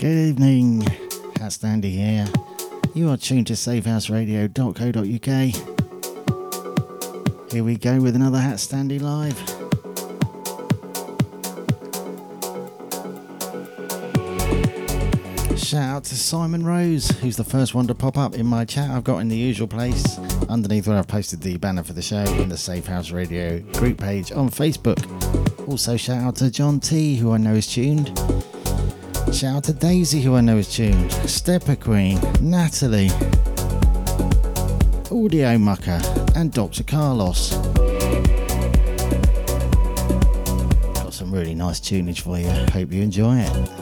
Good evening, Hat Standy here. You are tuned to safehouseradio.co.uk. Here we go with another Hat Standy live. Shout out to Simon Rose, who's the first one to pop up in my chat I've got in the usual place underneath where I've posted the banner for the show in the Safe House Radio group page on Facebook. Also, shout out to John T, who I know is tuned. Shout out to Daisy, who I know is tuned. Stepper Queen, Natalie, Audio Mucker, and Dr. Carlos. Got some really nice tunage for you. Hope you enjoy it.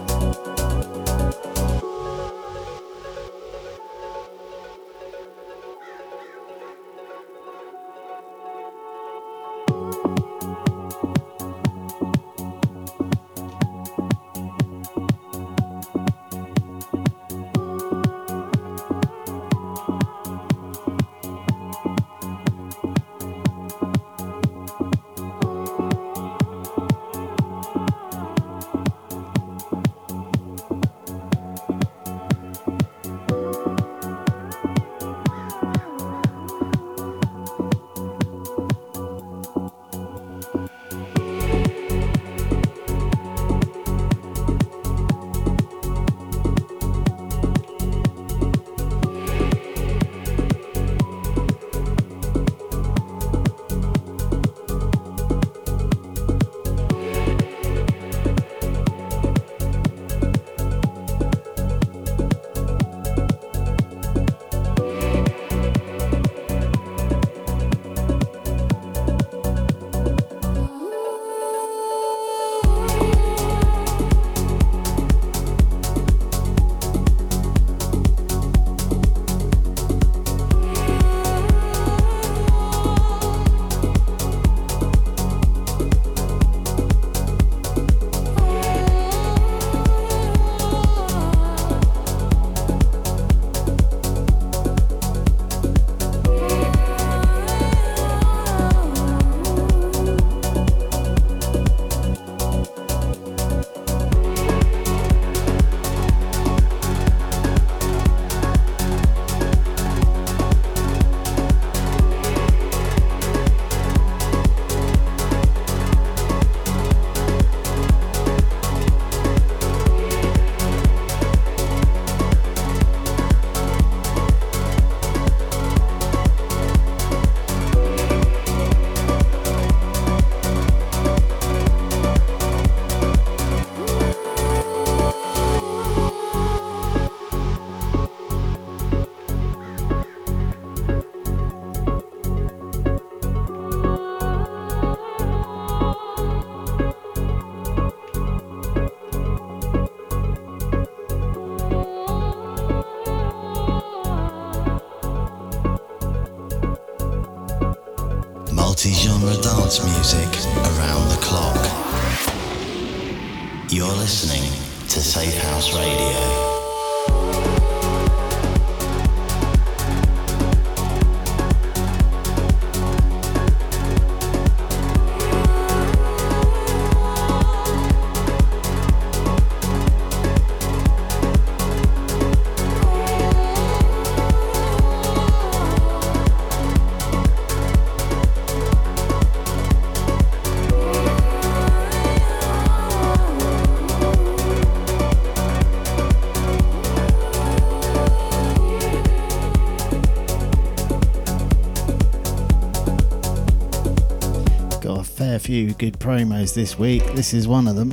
Few good promos this week. This is one of them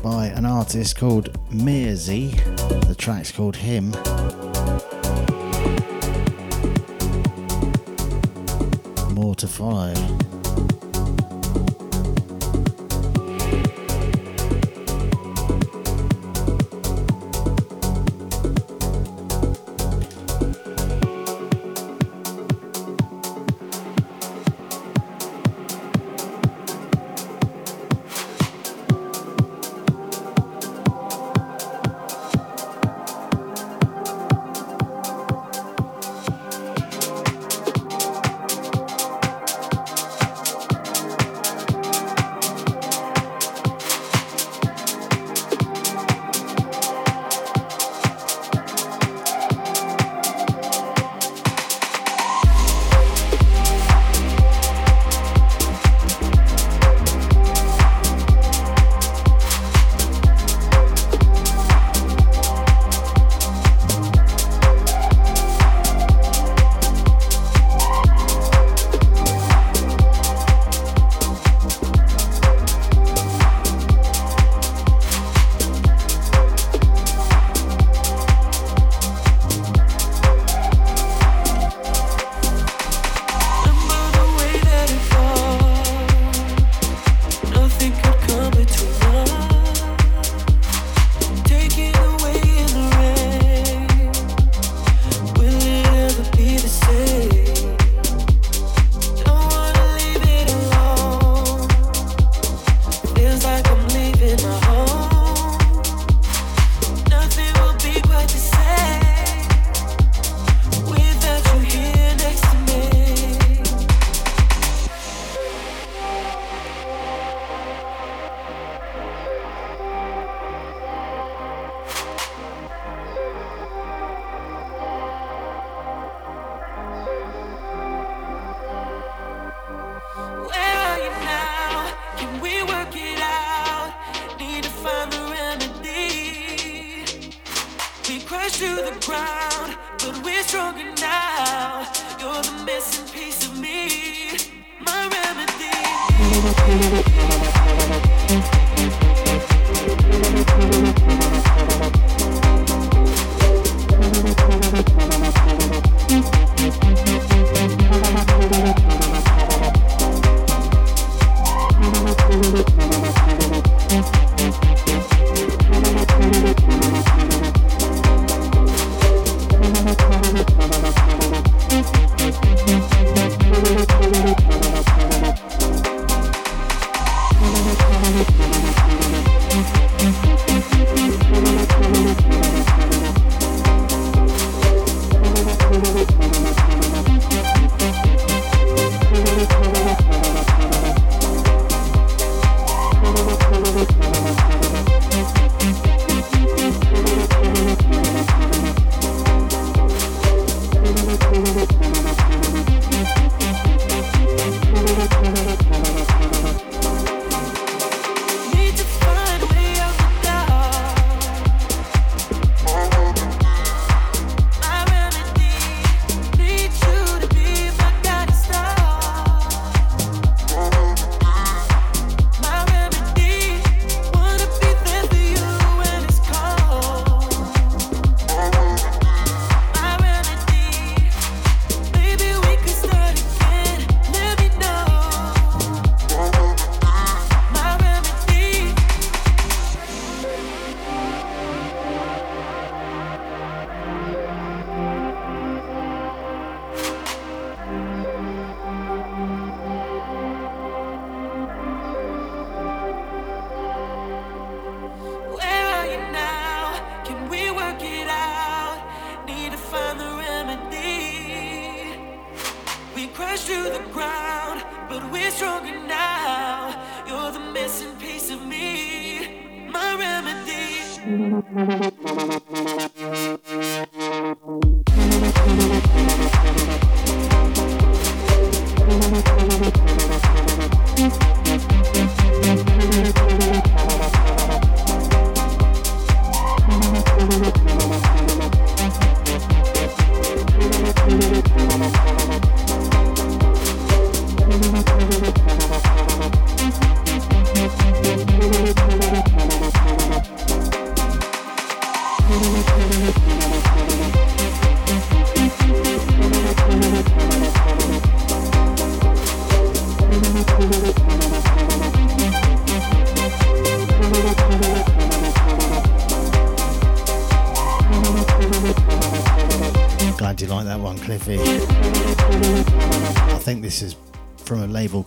by an artist called Mearzie. The track's called Hymn. More to follow.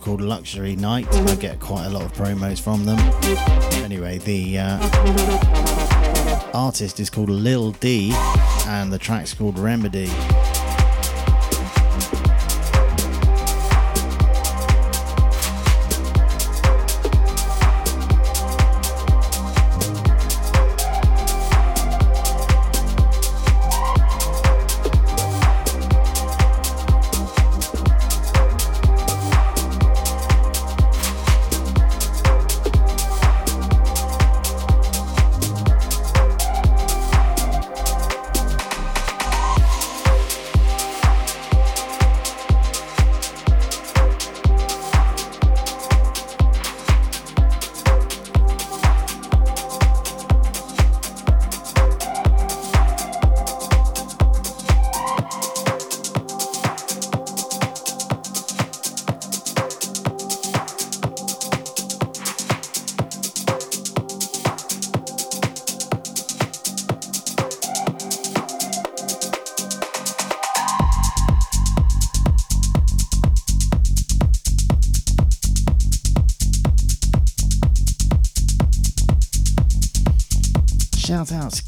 Called Luxury Night. I get quite a lot of promos from them. Anyway, the uh, artist is called Lil D, and the track's called Remedy.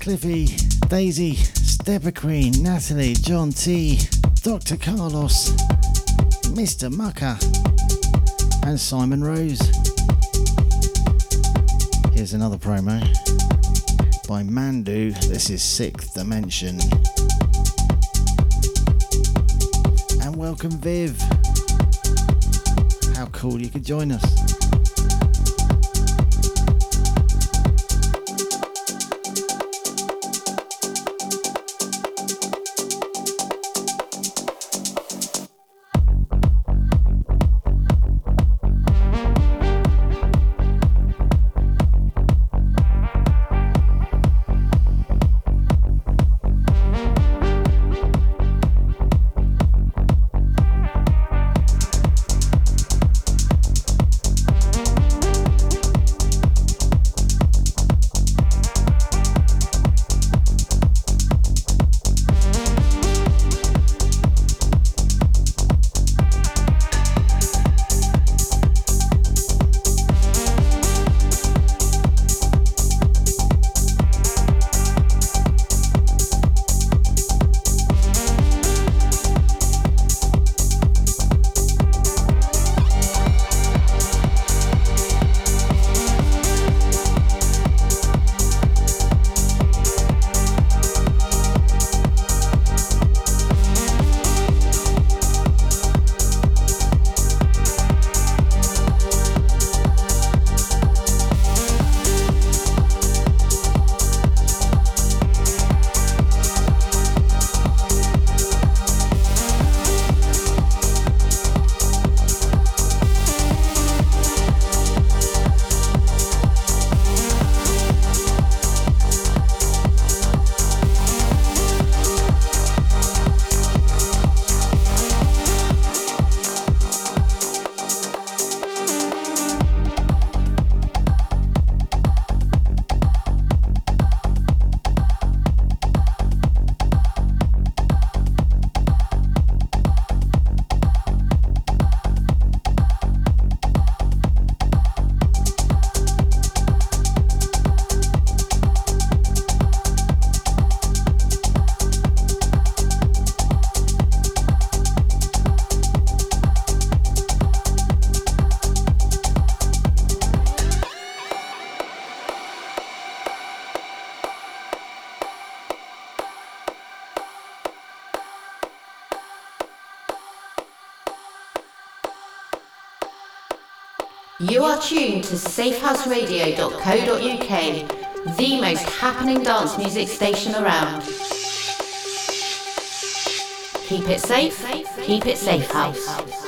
Cliffy, Daisy, Stepper Queen, Natalie, John T, Dr. Carlos, Mr. Mucker, and Simon Rose. Here's another promo by Mandu. This is Sixth Dimension. And welcome, Viv. How cool you could join us. Tuned to safehouseradio.co.uk, the most happening dance music station around. Keep it safe, keep it safe house.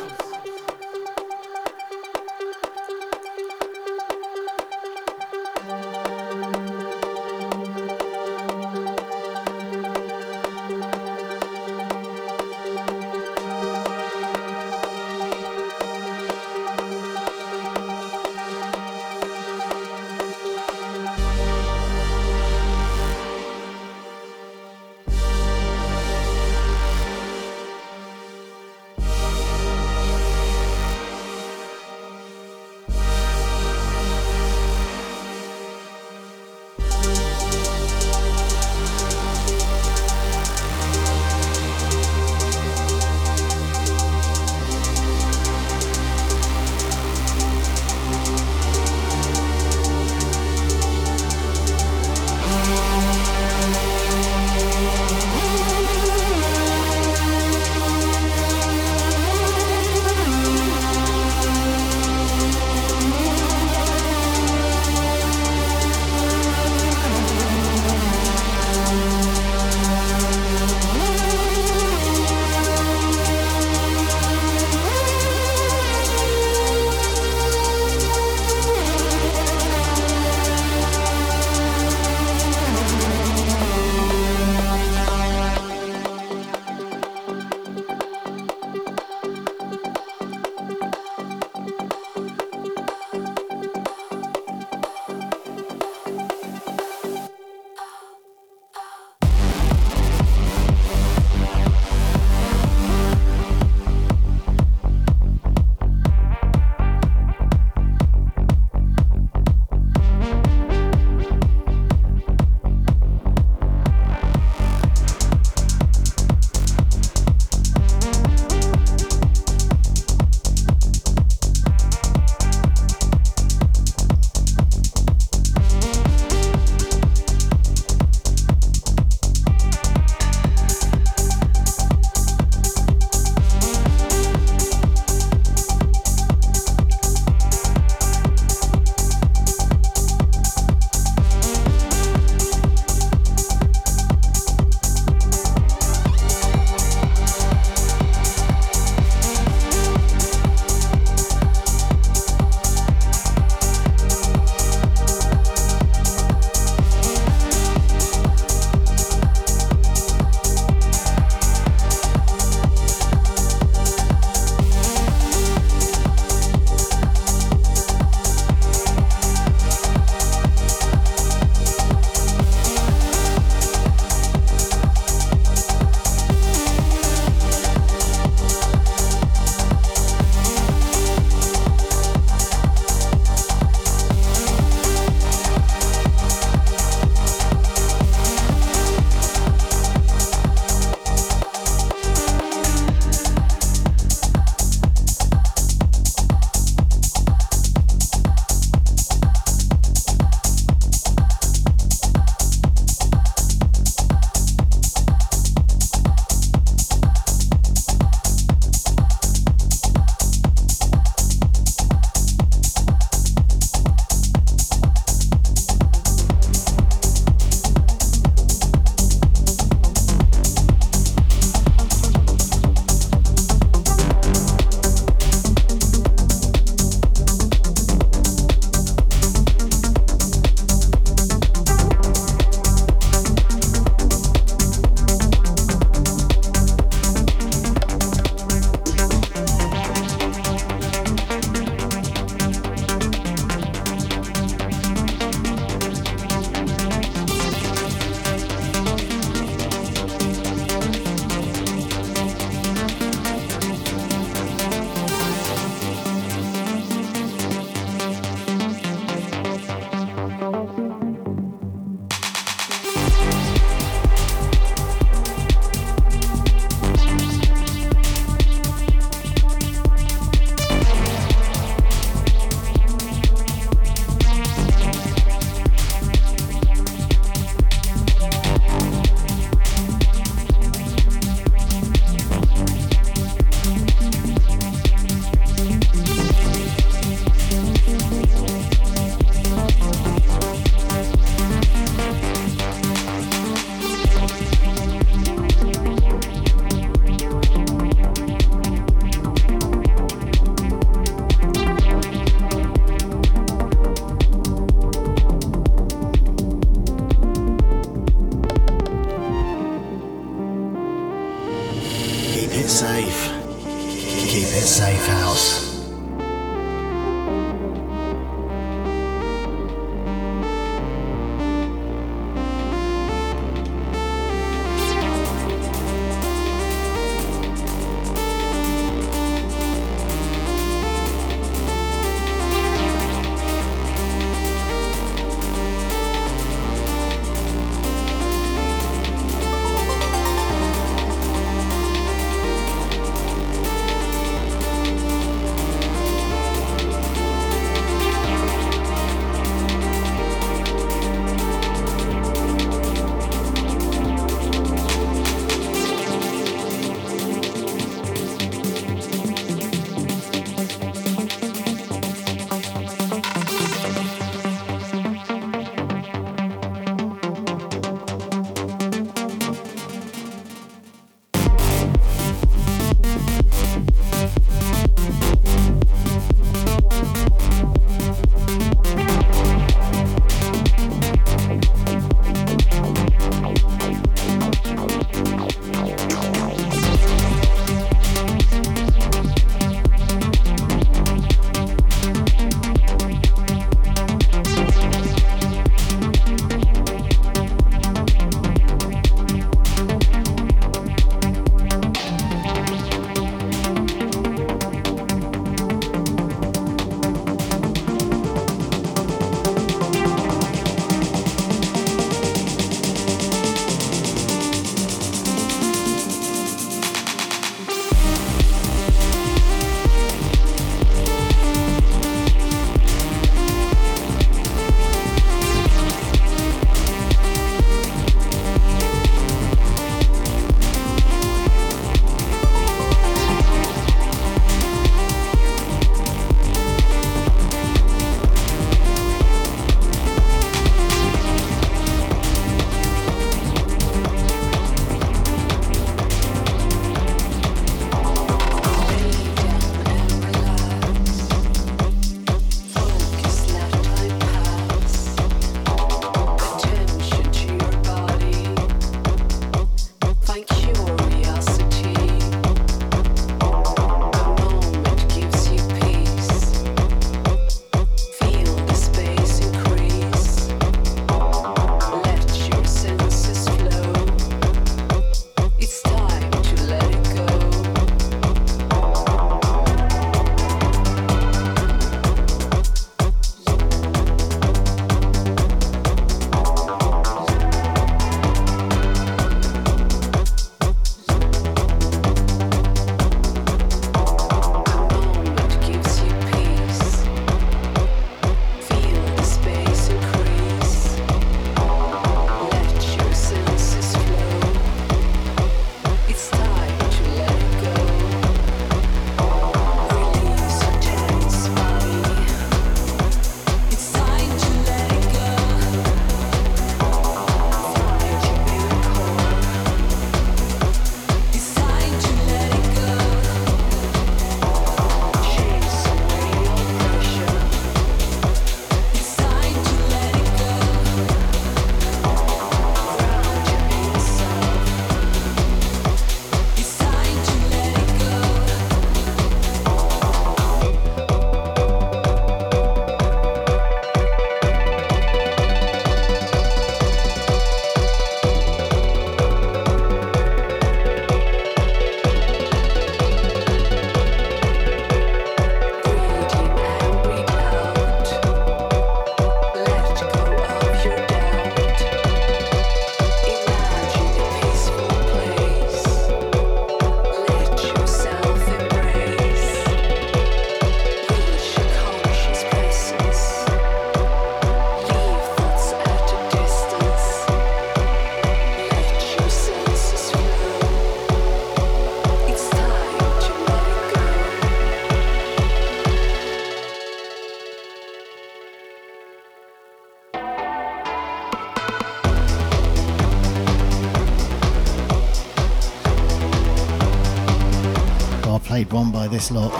By this lot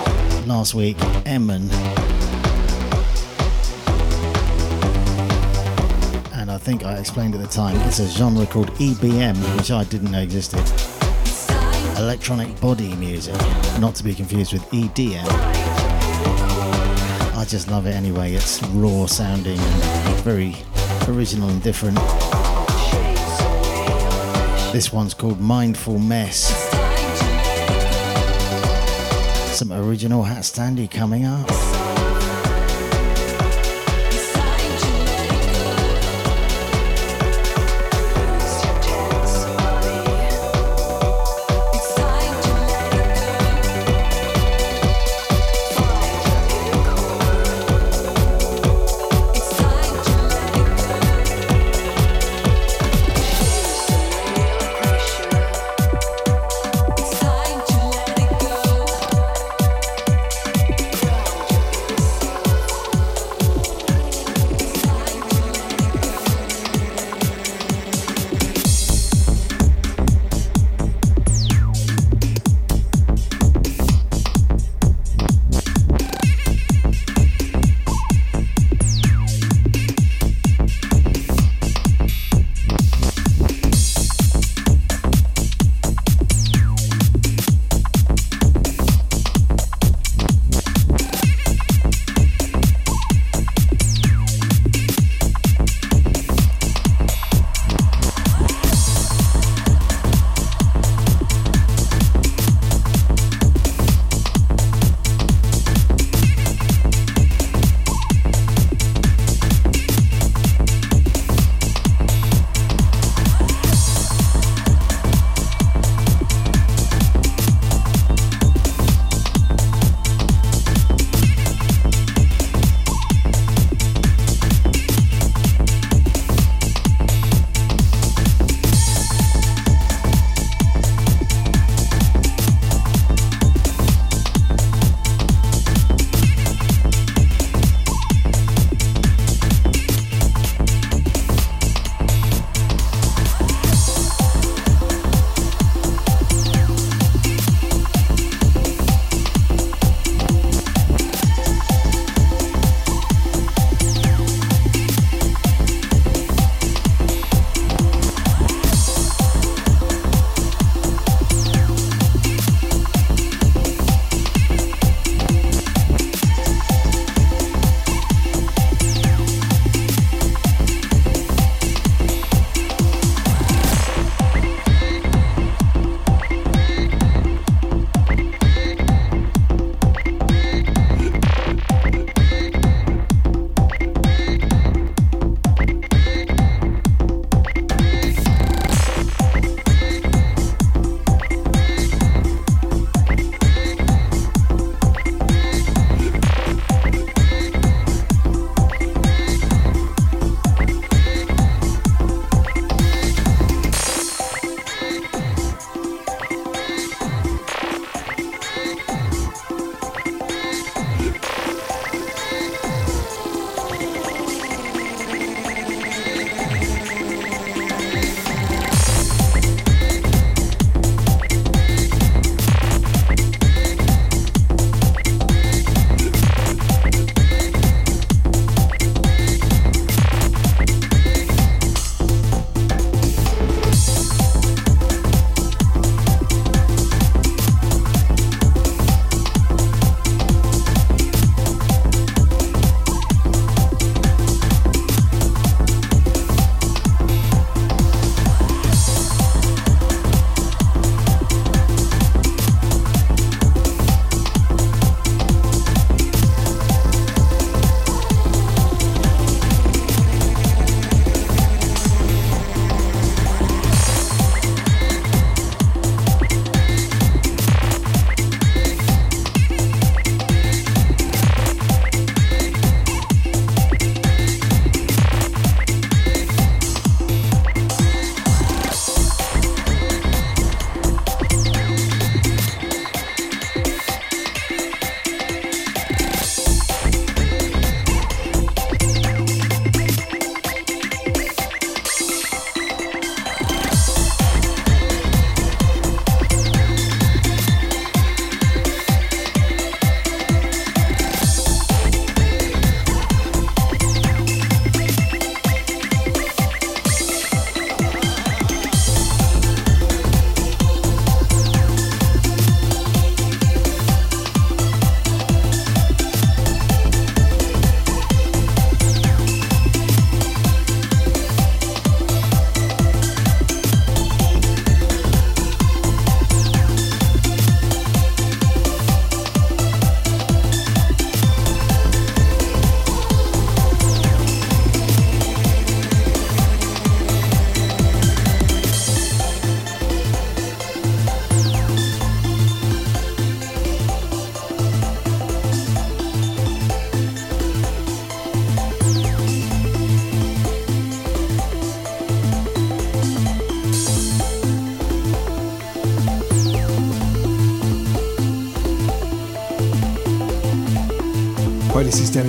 last week, Emmon. And I think I explained at the time, it's a genre called EBM, which I didn't know existed. Electronic body music, not to be confused with EDM. I just love it anyway, it's raw sounding and very original and different. This one's called Mindful Mess. Some original Hat Standy coming up.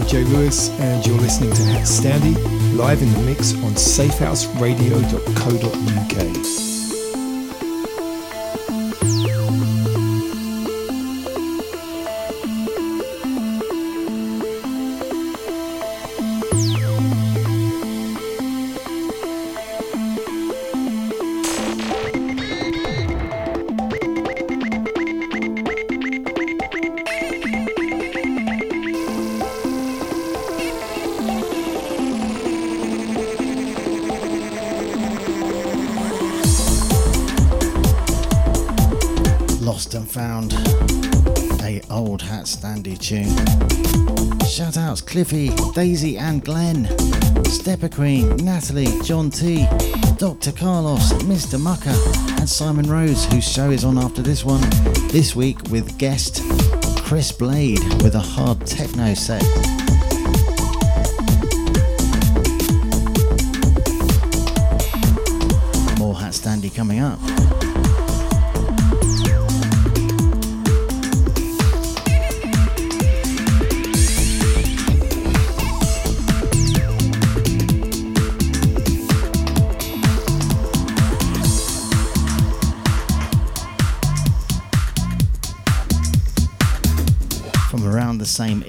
This is Danny J. Lewis, and you're listening to HatStandy live in the mix on safehouseradio.co.uk. Cliffy, Daisy and Glenn, Stepper Queen, Natalie, John T, Dr. Carlos, Mr. Mucker, and Simon Rose, whose show is on after this one, this week with guest Chris Blade with a hard techno set. More HatStandy coming up.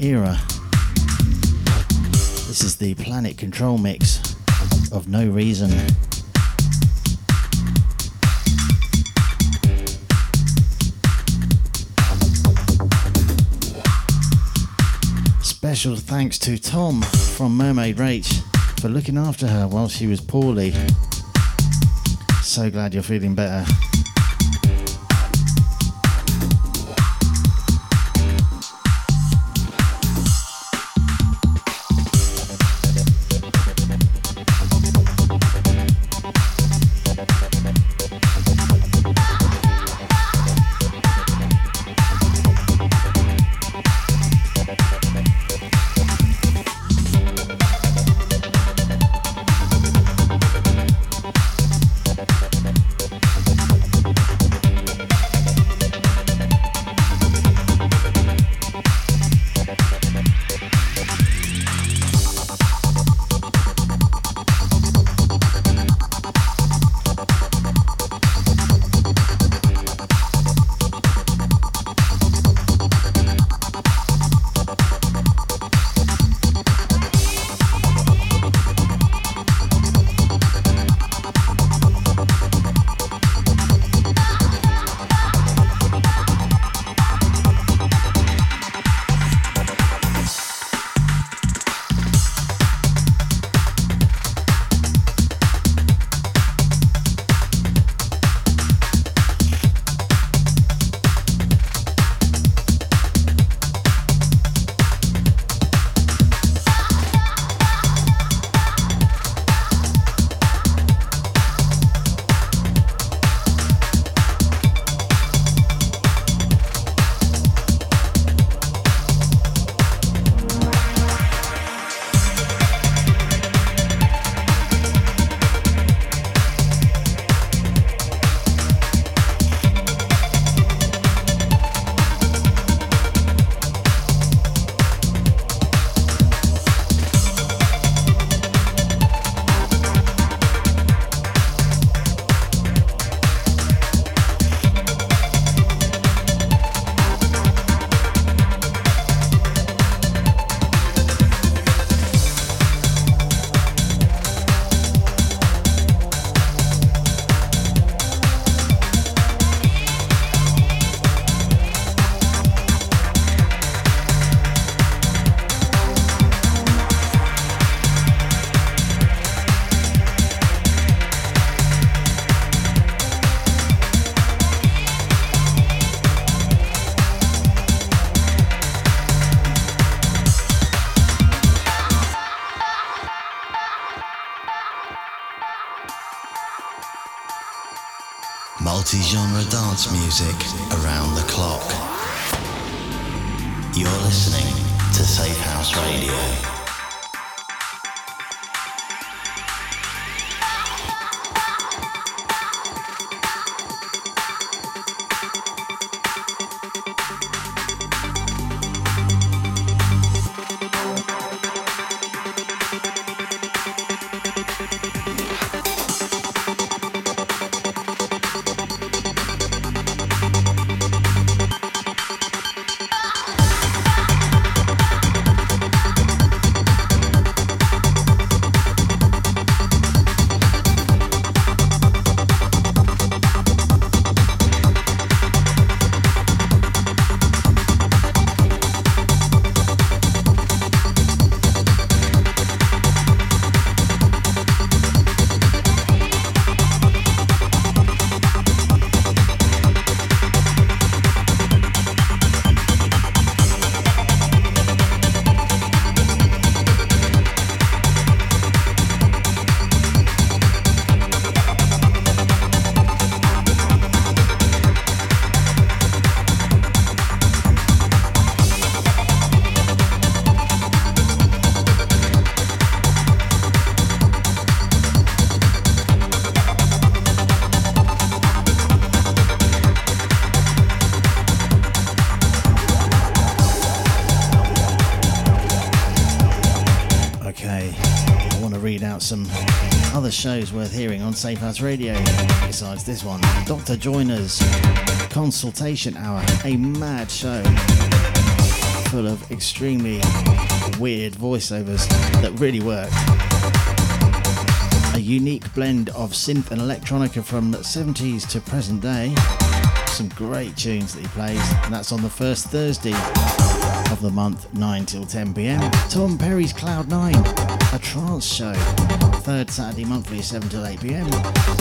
Era. This is the Planet Control mix of No Reason. Special thanks to Tom from Mermaid Rach for looking after her while she was poorly. So glad you're feeling better. Music around the clock. You're listening to Safe House Radio. Shows worth hearing on Safe House Radio besides this one. Dr. Joyner's Consultation Hour, a mad show full of extremely weird voiceovers that really work. A unique blend of synth and electronica from the 70s to present day. Some great tunes that he plays, and that's on the first Thursday of the month, 9 till 10 pm. Tom Perry's Cloud 9, a trance show. Third Saturday monthly, 7 till 8 pm.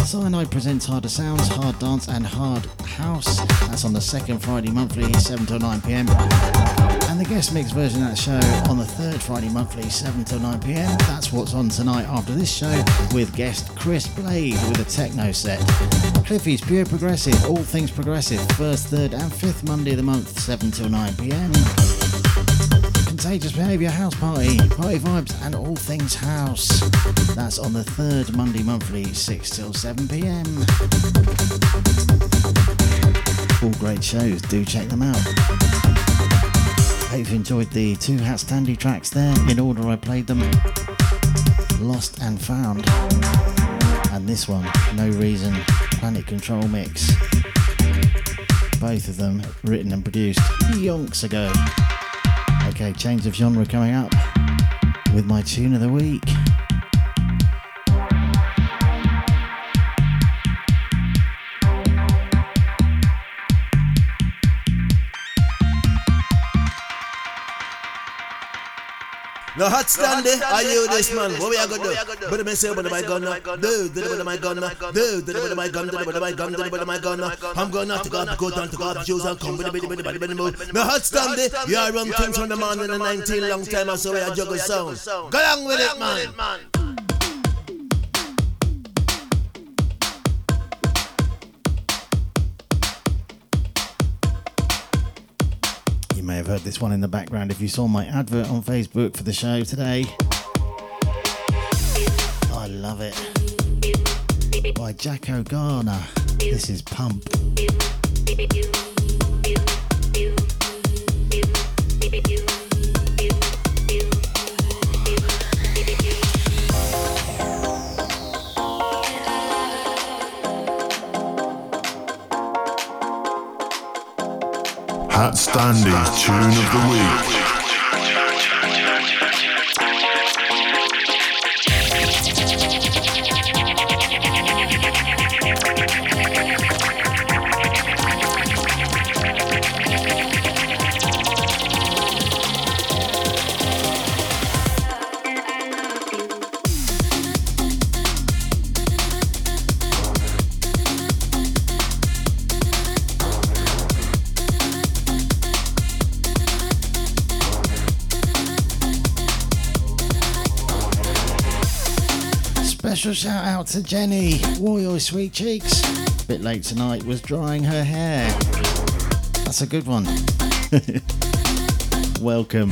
Cyanide presents Harder Sounds, Hard Dance, and Hard House. That's on the second Friday monthly, 7 till 9 pm. And the guest mix version of that show on the third Friday monthly, 7 till 9 pm. That's what's on tonight after this show with guest Chris Blade with a techno set. Cliffy's Pure Progressive, all things progressive, first, third, and fifth Monday of the month, 7 till 9 pm. Contagious Behaviour House Party, Party Vibes, and all things house. That's on the third Monday monthly, 6 till 7 pm. All great shows, do check them out. Hope you enjoyed the two HatStandy tracks there in order I played them Lost and Found. And this one, No Reason, Planet Control Mix. Both of them written and produced yonks ago. Okay, change of genre coming up with my tune of the week. No hot stand eh? there. Are you eh? this man? What we are gonna do? But me say, but my gun, do, do, but my gun, do, do, but my gun, eh? do, but my gun, do, but my gun. I'm gonna go to go, go down to go up shoes and come bitty, bitty, bitty, bitty, bitty. No hot stand there. You are run things from the man in the 19 long time, I saw we are juggle sound. Go along with it, man. Have heard this one in the background if you saw my advert on Facebook for the show today. I love it. By Jaco Garner. This is Pump. HatStandy's Tune of the Week. Special shout out to Jenny, Royal Sweet Cheeks. A Bit late tonight, was drying her hair. That's a good one. Welcome.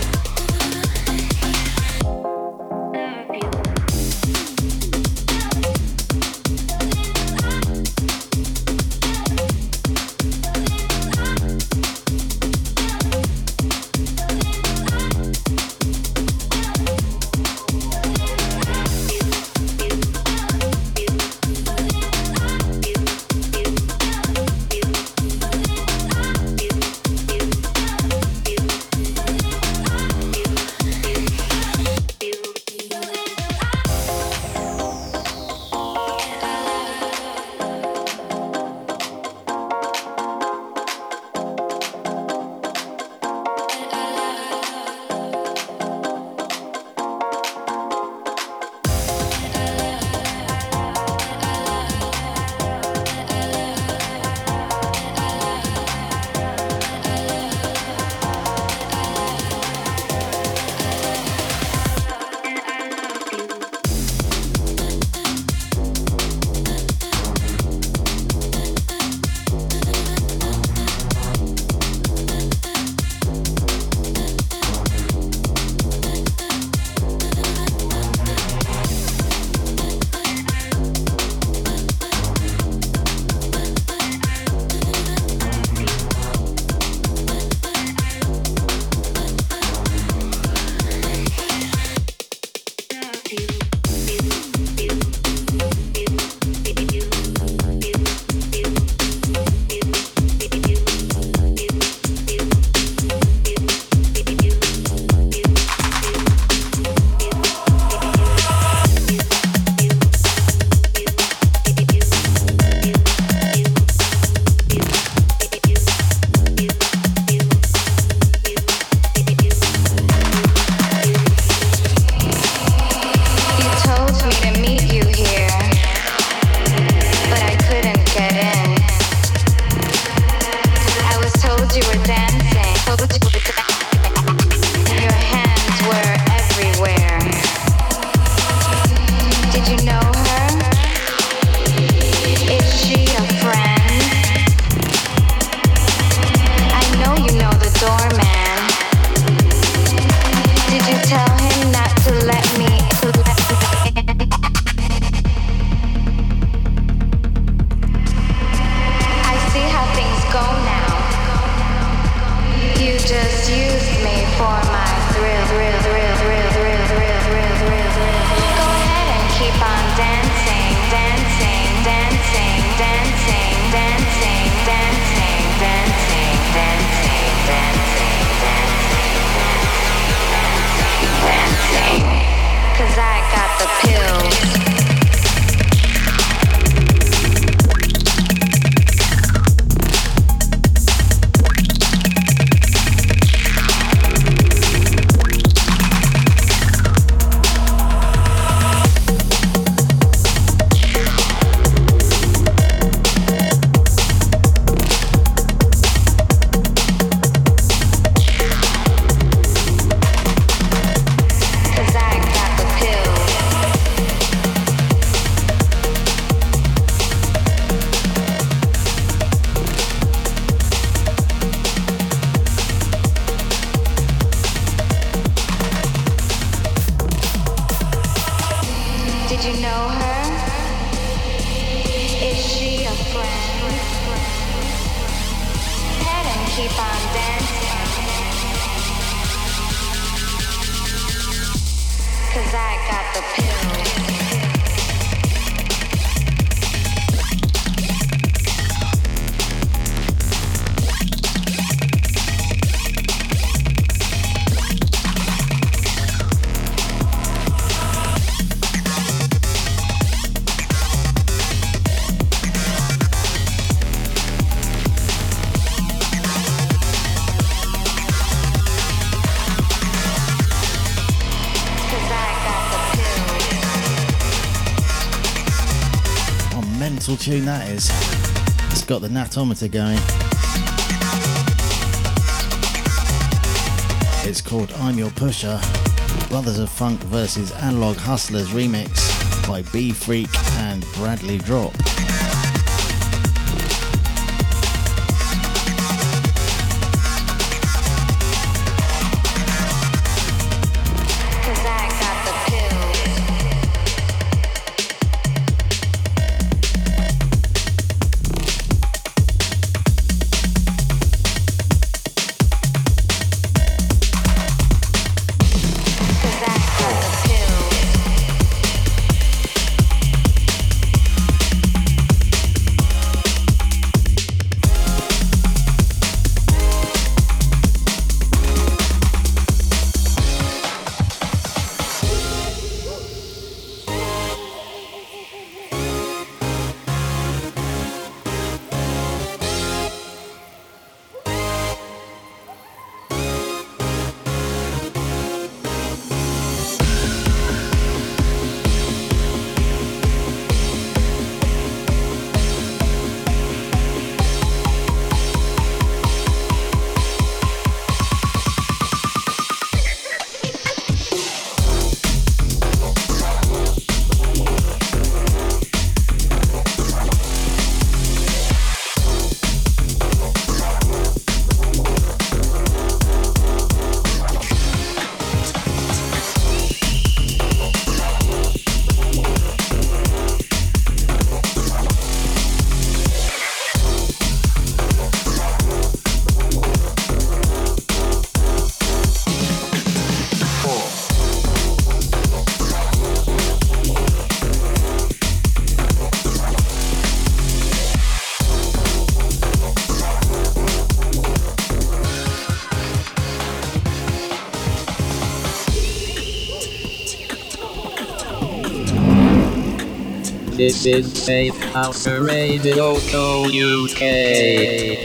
Tune that is. It's got the natometer going. It's called I'm Your Pusher, Brothers of Funk versus Analogue Hustlers remix by B-Phreak and Bradley Drop. This is Safe House Radio Co. UK.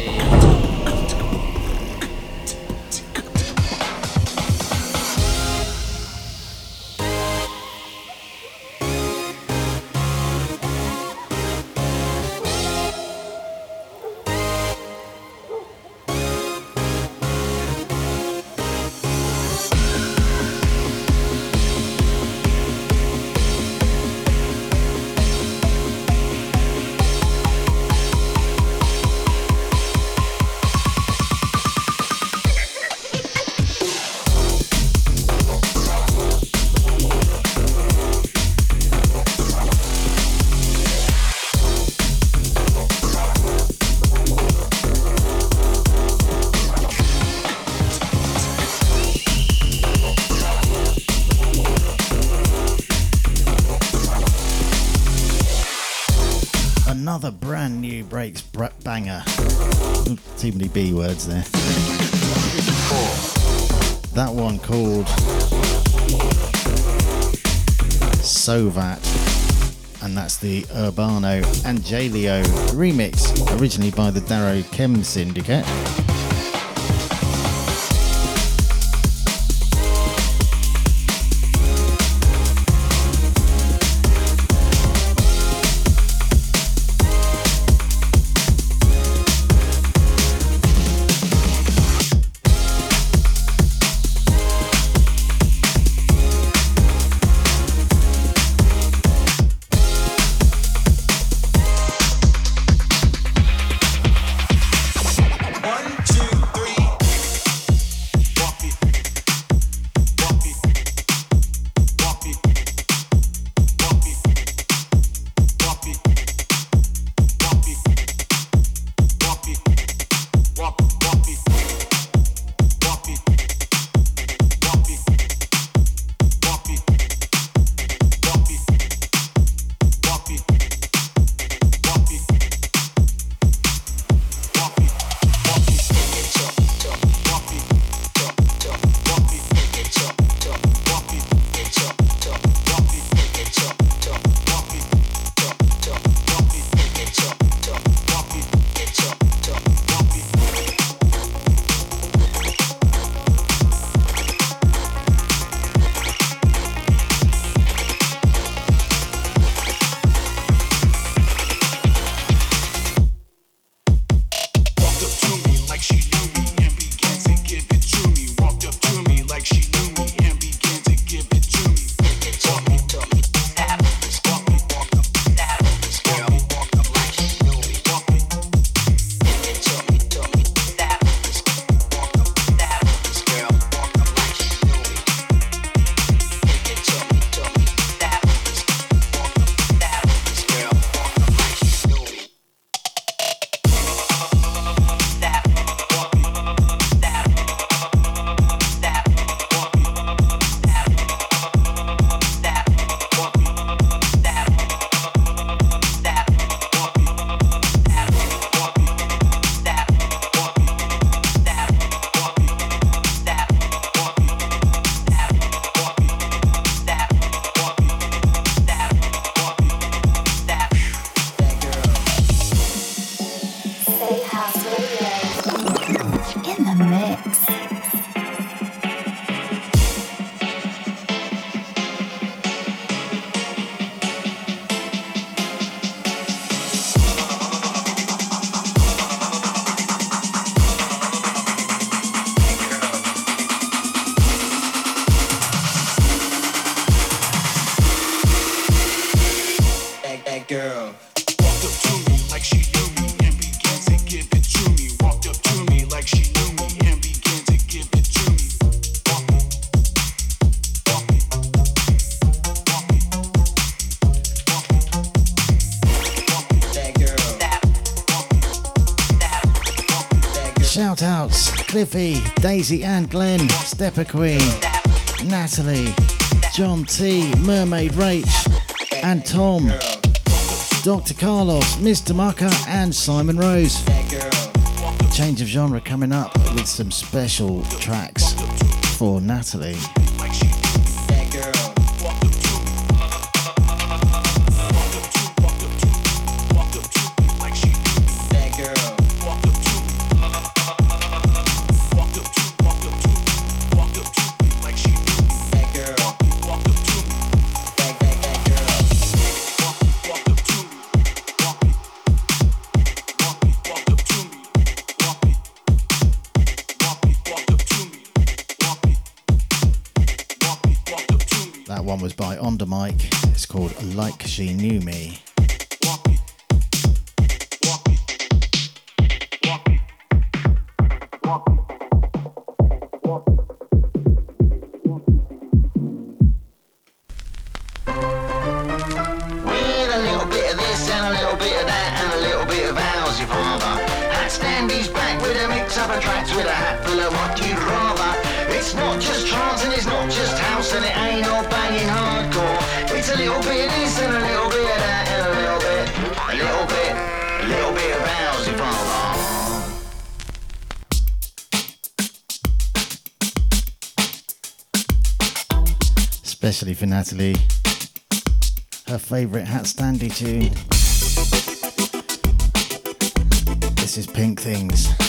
Banger. Too many B words there. That one called Sovat, and that's the Urbano and Jaleo remix, originally by the Darrow Chem Syndicate. Cliffy, Daisy and Glenn, Stepper Queen, Natalie, John T, Mermaid Rach, and Tom, Dr. Carlos, Mr. Mucker, and Simon Rose. Change of genre coming up with some special tracks for Natalie. on the mic. It's called Like She Knew Me. Natalie. Her favourite HatStandy tune. This is Pink Things.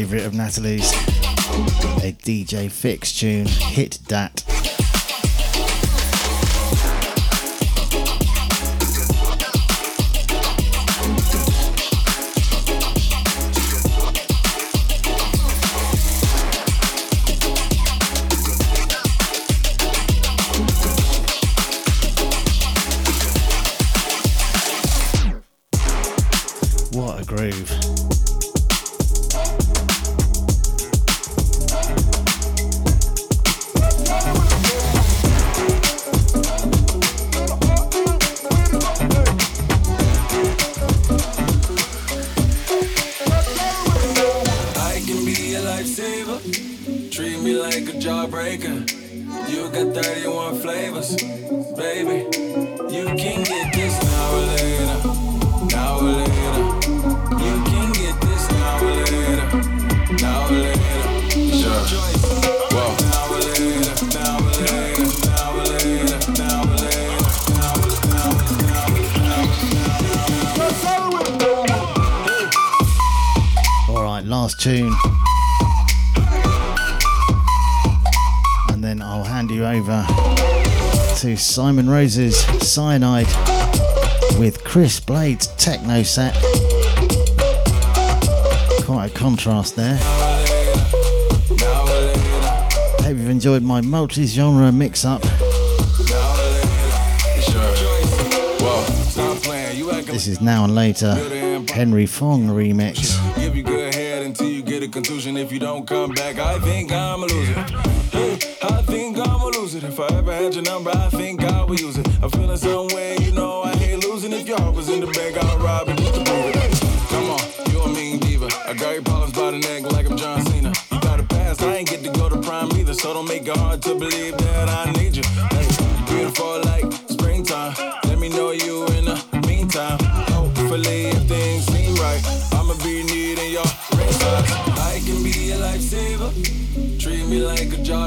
Favourite of Natalie's. A DJ Fixx tune, Hit Dat. You got 31 flavors, baby. You can get this now or later. Now or later. You can get this now or later. Now or later. Your. Whoa. Now or later. Now or later. Now or later. Now or later. Alright, last tune. Over to Simon Rose's Cyanide with Chris Blade's techno set. Quite a contrast there. Hope you've enjoyed my multi genre mix up. This is now and later Henry Fong remix. Contusion. If you don't come back, I think I'm a loser. I your number, I think I would use it. I'm feeling some way, you know I hate losing. If heart was in the bank, I'll rob it just to prove it. Come on, you a mean diva. I got your problems by the neck like I'm John Cena. You got a past, I ain't get to go to prime either, so don't make it hard to believe that I need you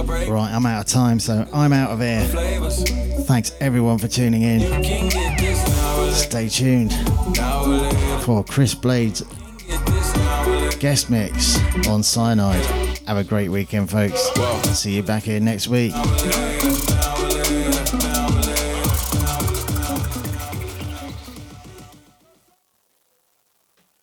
Right, I'm out of time, so I'm out of here. Thanks everyone for tuning in. Can get this now or later. Stay tuned later. Eh? for Chris Blade's Get this now or later. guest mix on Cyanide. Have a great weekend, folks. See you back here next week. Now or later.